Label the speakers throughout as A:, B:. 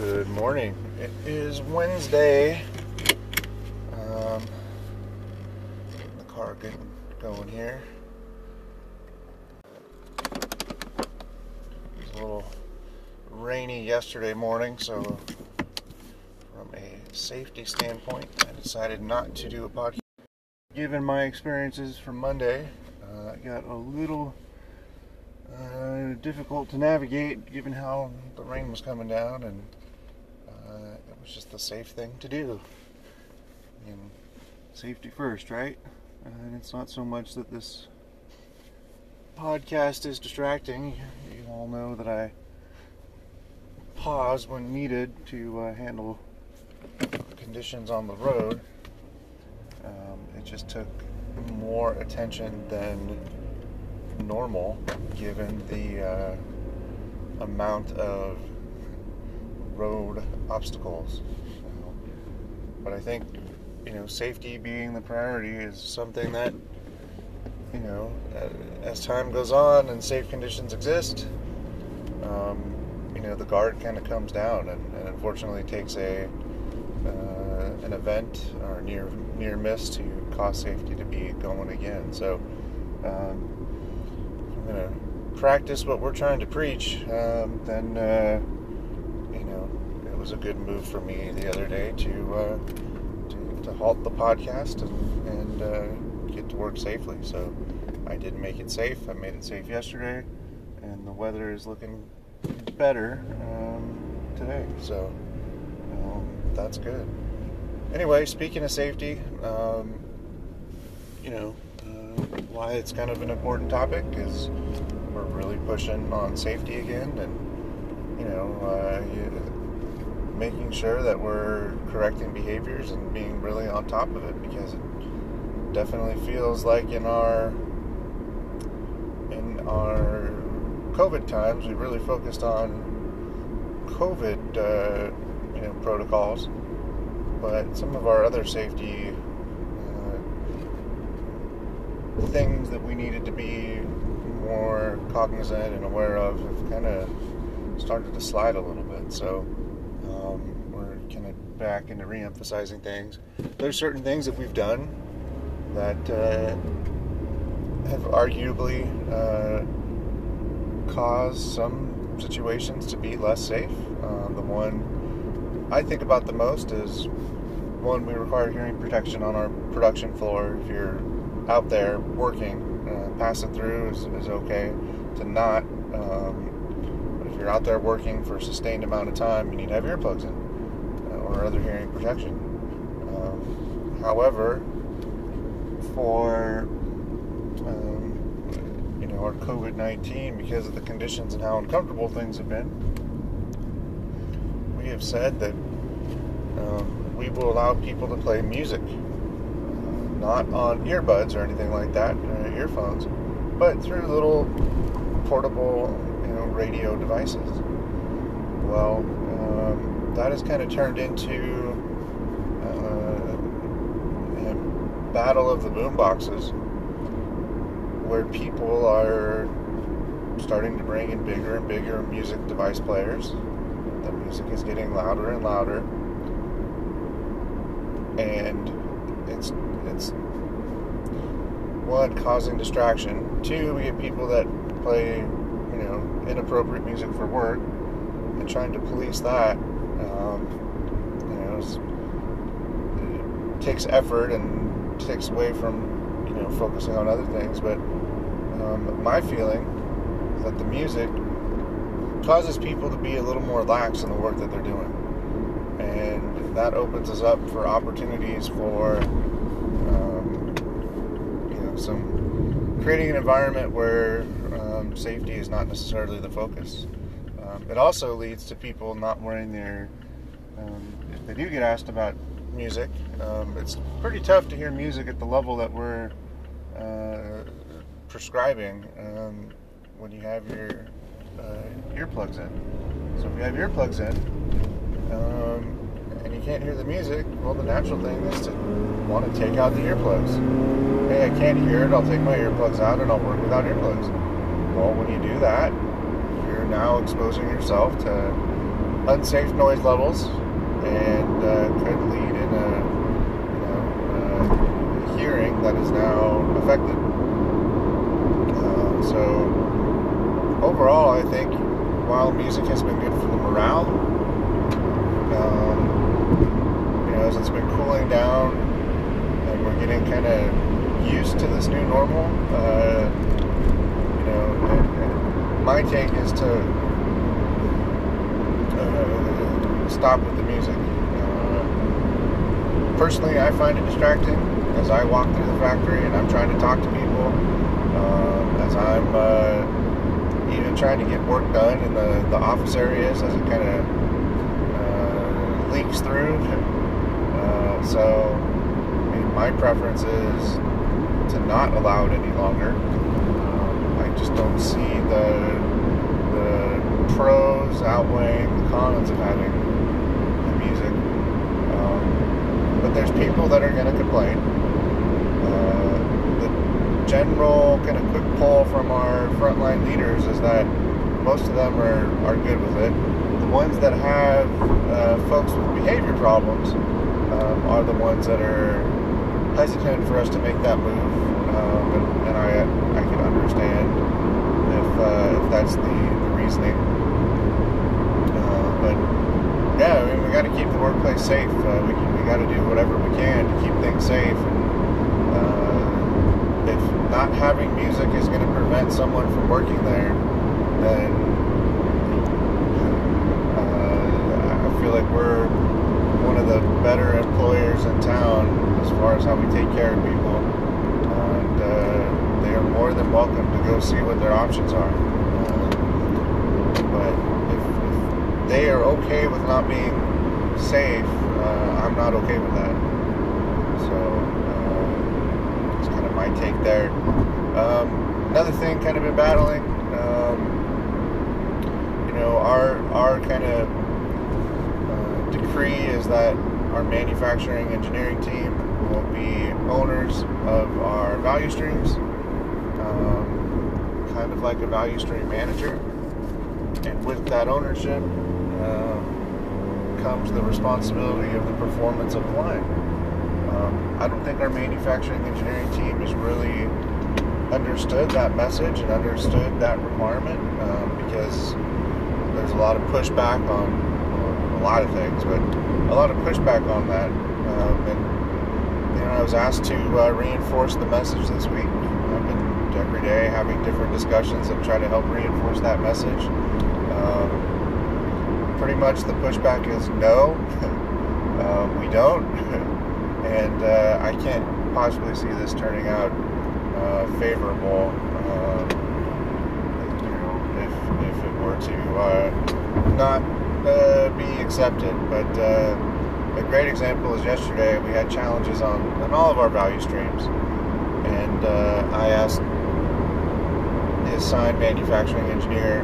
A: Good morning. It is Wednesday. Um, the car getting going here. It was a little rainy yesterday morning, so from a safety standpoint, I decided not to do a podcast. Given my experiences from Monday, uh, it got a little uh, difficult to navigate given how the rain was coming down and was just the safe thing to do. And safety first, right? And it's not so much that this podcast is distracting. You all know that I pause when needed to uh, handle conditions on the road. Um, it just took more attention than normal given the uh, amount of road obstacles. But I think, you know, safety being the priority is something that, you know, as time goes on and safe conditions exist, um, you know, the guard kind of comes down and, and unfortunately takes a uh, an event or near near miss to cause safety to be going again. So um, I'm gonna practice what we're trying to preach. Um, then uh, you know was a good move for me the other day to uh, to, to, halt the podcast and, and uh, get to work safely. So I did make it safe. I made it safe yesterday, and the weather is looking better um, today. So um, that's good. Anyway, speaking of safety, um, you know, uh, why it's kind of an important topic is we're really pushing on safety again, and you know, uh, making sure that we're correcting behaviors and being really on top of it because it definitely feels like in our in our COVID times we really focused on COVID. Uh, you know protocols, but some of our other safety uh, things that we needed to be more cognizant and aware of have kind of started to slide a little bit. So um, we're kind of back into re-emphasizing things. There's certain things that we've done that uh, have arguably uh, caused some situations to be less safe. Uh, the one I think about the most is one, we require hearing protection on our production floor. If you're out there working, uh, pass it through is, is okay. To not, um, but if you're out there working for a sustained amount of time, you need to have earplugs in or other hearing protection. Um, however, for um, you know our COVID nineteen, because of the conditions and how uncomfortable things have been, we have said that um, we will allow people to play music, not on earbuds or anything like that, uh, earphones, but through little portable, you know, radio devices. Well, um, that has kind of turned into uh, a battle of the boomboxes, where people are starting to bring in bigger and bigger music device players. The music is getting louder and louder and it's it's one causing distraction. Two, we get people that play you know inappropriate music for work and trying to police that. Um, you know, it takes effort and takes away from you know focusing on other things. But um, my feeling is that the music causes people to be a little more lax in the work that they're doing and that opens us up for opportunities for um, you know some creating an environment where um, safety is not necessarily the focus. Um, it also leads to people not wearing their um, if they do get asked about music, um, it's pretty tough to hear music at the level that we're uh, prescribing um, when you have your uh, earplugs in. So if you have earplugs in, um, and you can't hear the music, well, the natural thing is to want to take out the earplugs. Hey, I can't hear it, I'll take my earplugs out and I'll work without earplugs. Well, when you do that, now exposing yourself to unsafe noise levels and uh, could lead in a you know, uh, hearing that is now affected. Uh, so overall, I think while music has been good for the morale, um, you know, as it's been cooling down and we're getting kind of used to this new normal, uh, you know, and, and my take is to uh, stop with the music. Uh, personally, I find it distracting as I walk through the factory and I'm trying to talk to people, uh, as I'm uh, even trying to get work done in the, the office areas as it kind of uh, leaks through. Uh, so, I mean, my preference is to not allow it any longer. Just don't see the the pros outweighing the cons of having the music. Um, but there's people that are going to complain. Uh, the general kind of quick poll from our frontline leaders is that most of them are, are good with it. The ones that have uh, folks with behavior problems um, are the ones that are hesitant for us to make that move. Um, and, and I, I can understand uh, if that's the, the reasoning. Uh, but yeah, I mean, we got to keep the workplace safe. Uh, we we got to do whatever we can to keep things safe. And uh, if not having music is going to prevent someone from working there, then uh, I feel like we're one of the better employers in town as far as how we take care of people. And are more than welcome to go see what their options are. Uh, but if, if they are okay with not being safe, uh, I'm not okay with that. So uh, it's kind of my take there. Um, another thing, kind of been battling. Um, you know, our our kind of uh, decree is that our manufacturing engineering team will be owners of our value streams, um, kind of like a value stream manager. And with that ownership um, comes the responsibility of the performance of the line. Um, I don't think our manufacturing engineering team has really understood that message and understood that requirement um, because there's a lot of pushback on a lot of things, but a lot of pushback on that. Um, and you know, I was asked to uh, reinforce the message this week. I've been every day having different discussions and try to help reinforce that message. Um, pretty much the pushback is no, uh, we don't, and uh, I can't possibly see this turning out uh, favorable. Uh, you know, if if it were to uh, not uh, be accepted. But uh, a great example is yesterday we had challenges on, on all of our value streams. And uh, I asked his signed manufacturing engineer,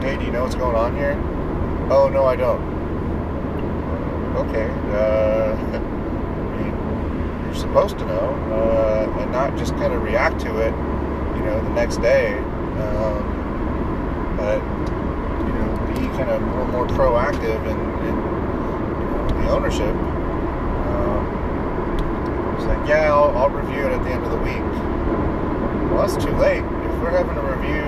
A: hey, do you know what's going on here? Oh, no, I don't. Okay. Uh, you're supposed to know uh, and not just kind of react to it, you know, the next day. Um, but you know, be kind of a little more proactive in, in the ownership. Um, it's like, yeah, I'll, I'll, review it at the end of the week. Well, that's too late. We're having to review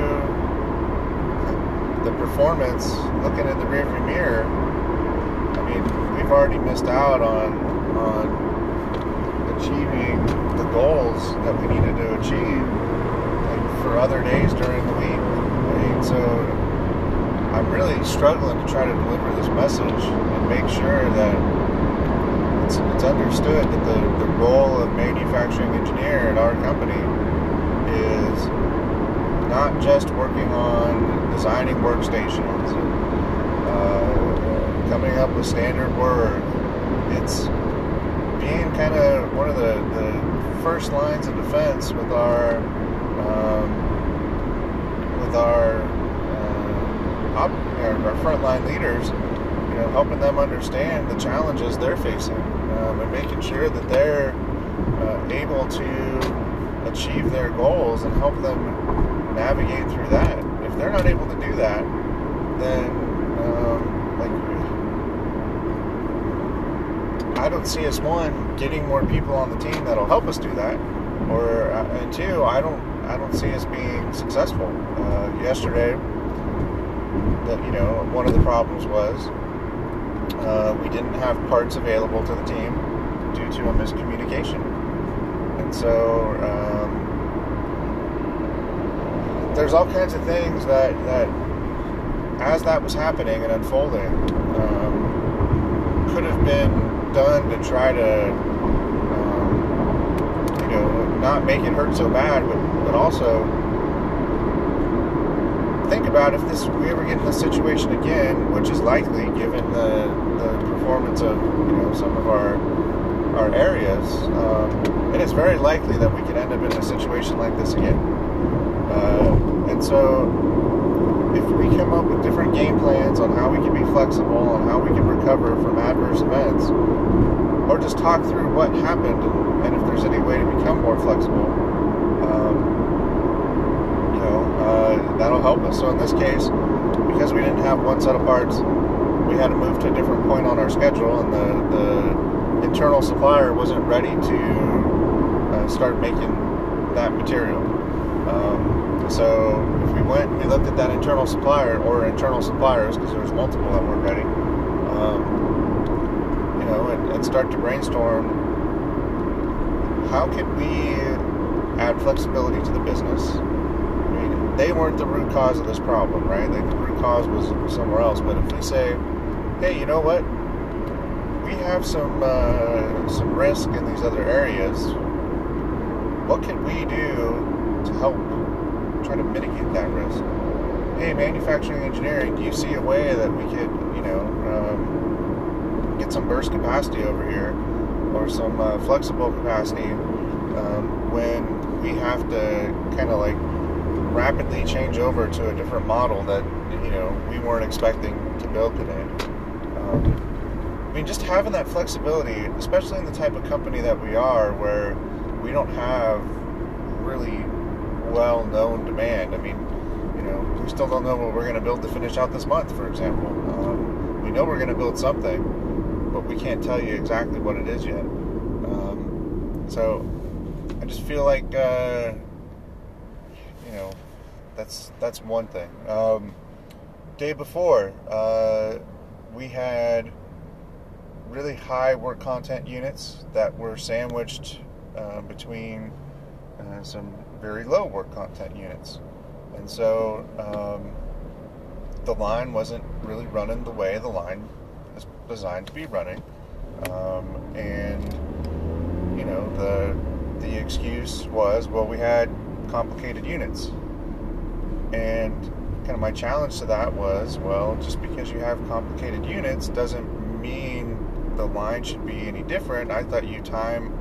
A: the performance looking in the rearview mirror, I mean, we've already missed out on on achieving the goals that we needed to achieve like, for other days during the week. I mean, so I'm really struggling to try to deliver this message and make sure that it's, it's understood that the, the role of manufacturing engineer at our company is not just working on designing workstations uh, coming up with standard work. It's being kind of one of the, the first lines of defense with our um, with our our, our frontline leaders, you know, helping them understand the challenges they're facing um, and making sure that they're uh, able to achieve their goals and help them navigate through that. If they're not able to do that, then um, like I don't see us one getting more people on the team that'll help us do that, or uh, and two, I don't I don't see us being successful. Uh, yesterday, that you know one of the problems was uh, we didn't have parts available to the team due to a miscommunication, and so. Uh, there's all kinds of things that, that as that was happening and unfolding, um, could have been done to try to, um, you know, not make it hurt so bad, but, but also think about if this we ever get in this situation again, which is likely given the, the performance of you know some of our our areas, um, it is very likely that we could end up in a situation like this again. Uh, and so if we come up with different game plans on how we can be flexible, on how we can recover from adverse events, or just talk through what happened and, if there's any way to become more flexible, um, you know, uh, that'll help us. So in this case, because we didn't have one set of parts, we had to move to a different point on our schedule, and the, the internal supplier wasn't ready to uh, start making that material. Um, so if we went and we looked at that internal supplier or internal suppliers, because there's multiple that weren't ready, um, you know, and, and start to brainstorm how could we add flexibility to the business. I mean, they weren't the root cause of this problem, right? the root cause was somewhere else. But if we say, hey, you know what? We have some uh, some risk in these other areas. What can we do to help try to mitigate that risk. Hey, manufacturing engineering, do you see a way that we could, you know, um, get some burst capacity over here or some uh, flexible capacity um, when we have to kind of like rapidly change over to a different model that, you know, we weren't expecting to build today? Um, I mean, just having that flexibility, especially in the type of company that we are, where we don't have really well-known demand. I mean, you know, we still don't know what we're going to build to finish out this month, for example. Um, we know we're going to build something, but we can't tell you exactly what it is yet. Um, so I just feel like, uh, you know, that's that's one thing. Um, day before, uh, we had really high work content units that were sandwiched uh, between uh, some very low work content units. And so um, the line wasn't really running the way the line is designed to be running. Um, and, you know, the, the excuse was, well, we had complicated units. And kind of my challenge to that was, well, just because you have complicated units doesn't mean the line should be any different. I thought you time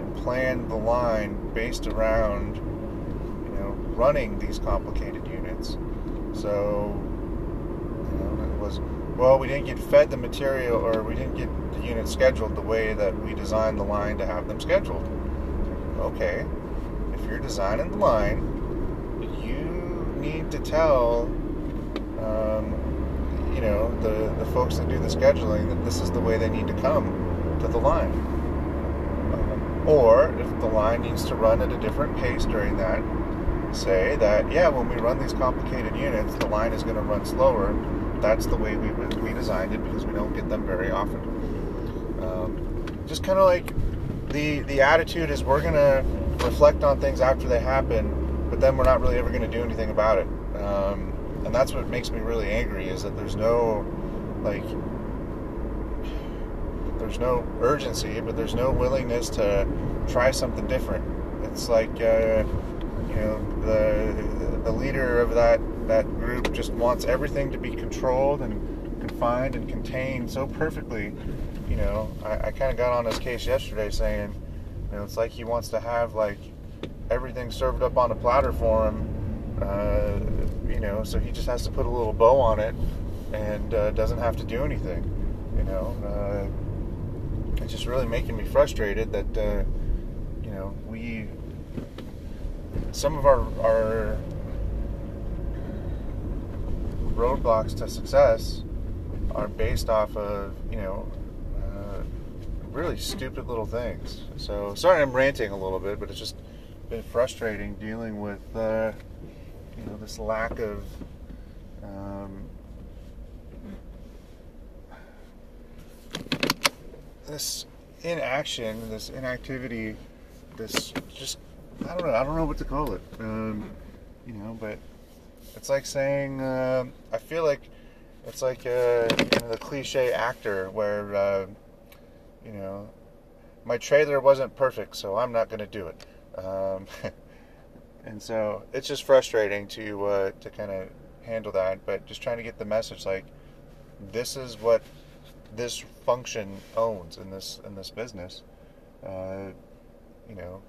A: and plan the line based around running these complicated units. So, you know, it was, well, we didn't get fed the material or we didn't get the units scheduled the way that we designed the line to have them scheduled. Okay, if you're designing the line, you need to tell, um, you know, the, the folks that do the scheduling that this is the way they need to come to the line. Or if the line needs to run at a different pace during that, say that, yeah, when we run these complicated units, the line is going to run slower. That's the way we, we designed it because we don't get them very often. Um, just kind of like the, the attitude is we're going to reflect on things after they happen, but then we're not really ever going to do anything about it. Um, and that's what makes me really angry is that there's no, like, there's no urgency, but there's no willingness to try something different. It's like, uh, you know, the the leader of that that group just wants everything to be controlled and confined and contained so perfectly. You know, I, I kind of got on his case yesterday saying, you know, it's like he wants to have like everything served up on a platter for him. Uh, you know, so he just has to put a little bow on it and uh, doesn't have to do anything. You know, uh, it's just really making me frustrated that uh, you know we some of our, our roadblocks to success are based off of, you know, uh, really stupid little things. So sorry I'm ranting a little bit, but it's just been frustrating dealing with uh, you know this lack of um, this inaction, this inactivity, this just I don't know. I don't know what to call it. Um, you know, but it's like saying uh, I feel like it's like uh, you know, the cliche actor where uh, you know my trailer wasn't perfect, so I'm not going to do it. Um, and so it's just frustrating to uh, to kind of handle that, but just trying to get the message like this is what this function owns in this in this business. Uh, you know,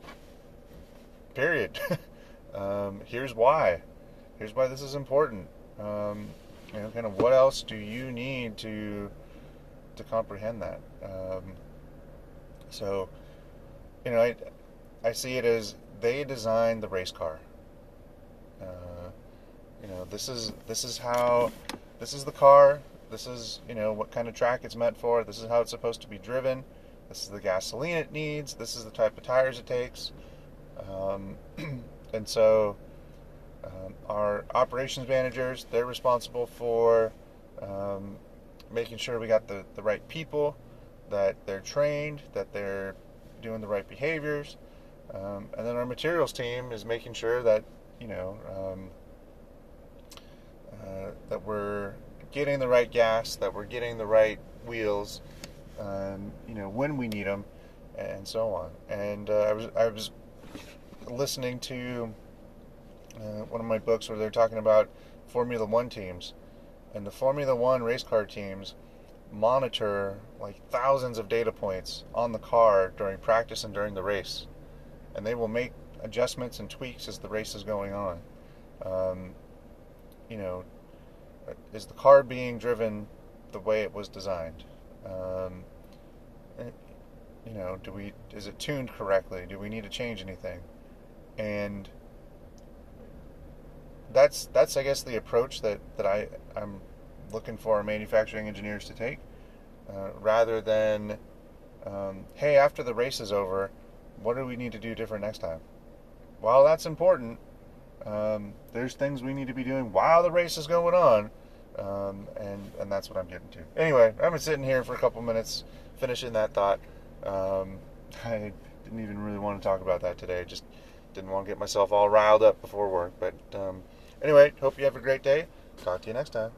A: period. um, here's why. Here's why this is important. Um, you know, kind of what else do you need to to comprehend that? Um, so, you know, I, I see it as they designed the race car. Uh, you know, this is this is how this is the car. This is you know what kind of track it's meant for. This is how it's supposed to be driven. This is the gasoline it needs. This is the type of tires it takes. Um, and so um, our operations managers, they're responsible for um, making sure we got the, the right people, that they're trained, that they're doing the right behaviors. Um, and then our materials team is making sure that, you know, um, uh, that we're getting the right gas, that we're getting the right wheels, um, you know, when we need them, and so on. And uh, I was I was listening to uh, one of my books where they're talking about Formula One teams, and the Formula One race car teams monitor like thousands of data points on the car during practice and during the race, and they will make adjustments and tweaks as the race is going on. Um, you know, is the car being driven the way it was designed? Um, eh, you know, do we is it tuned correctly? Do we need to change anything? And that's that's I guess the approach that that I I'm looking for manufacturing engineers to take, uh, rather than um, hey after the race is over, what do we need to do different next time? While that's important, um, there's things we need to be doing while the race is going on, um, and and that's what I'm getting to. Anyway, I've been sitting here for a couple minutes finishing that thought. Um, I didn't even really want to talk about that today. Just didn't want to get myself all riled up before work. But um, Anyway, hope you have a great day. Talk to you next time.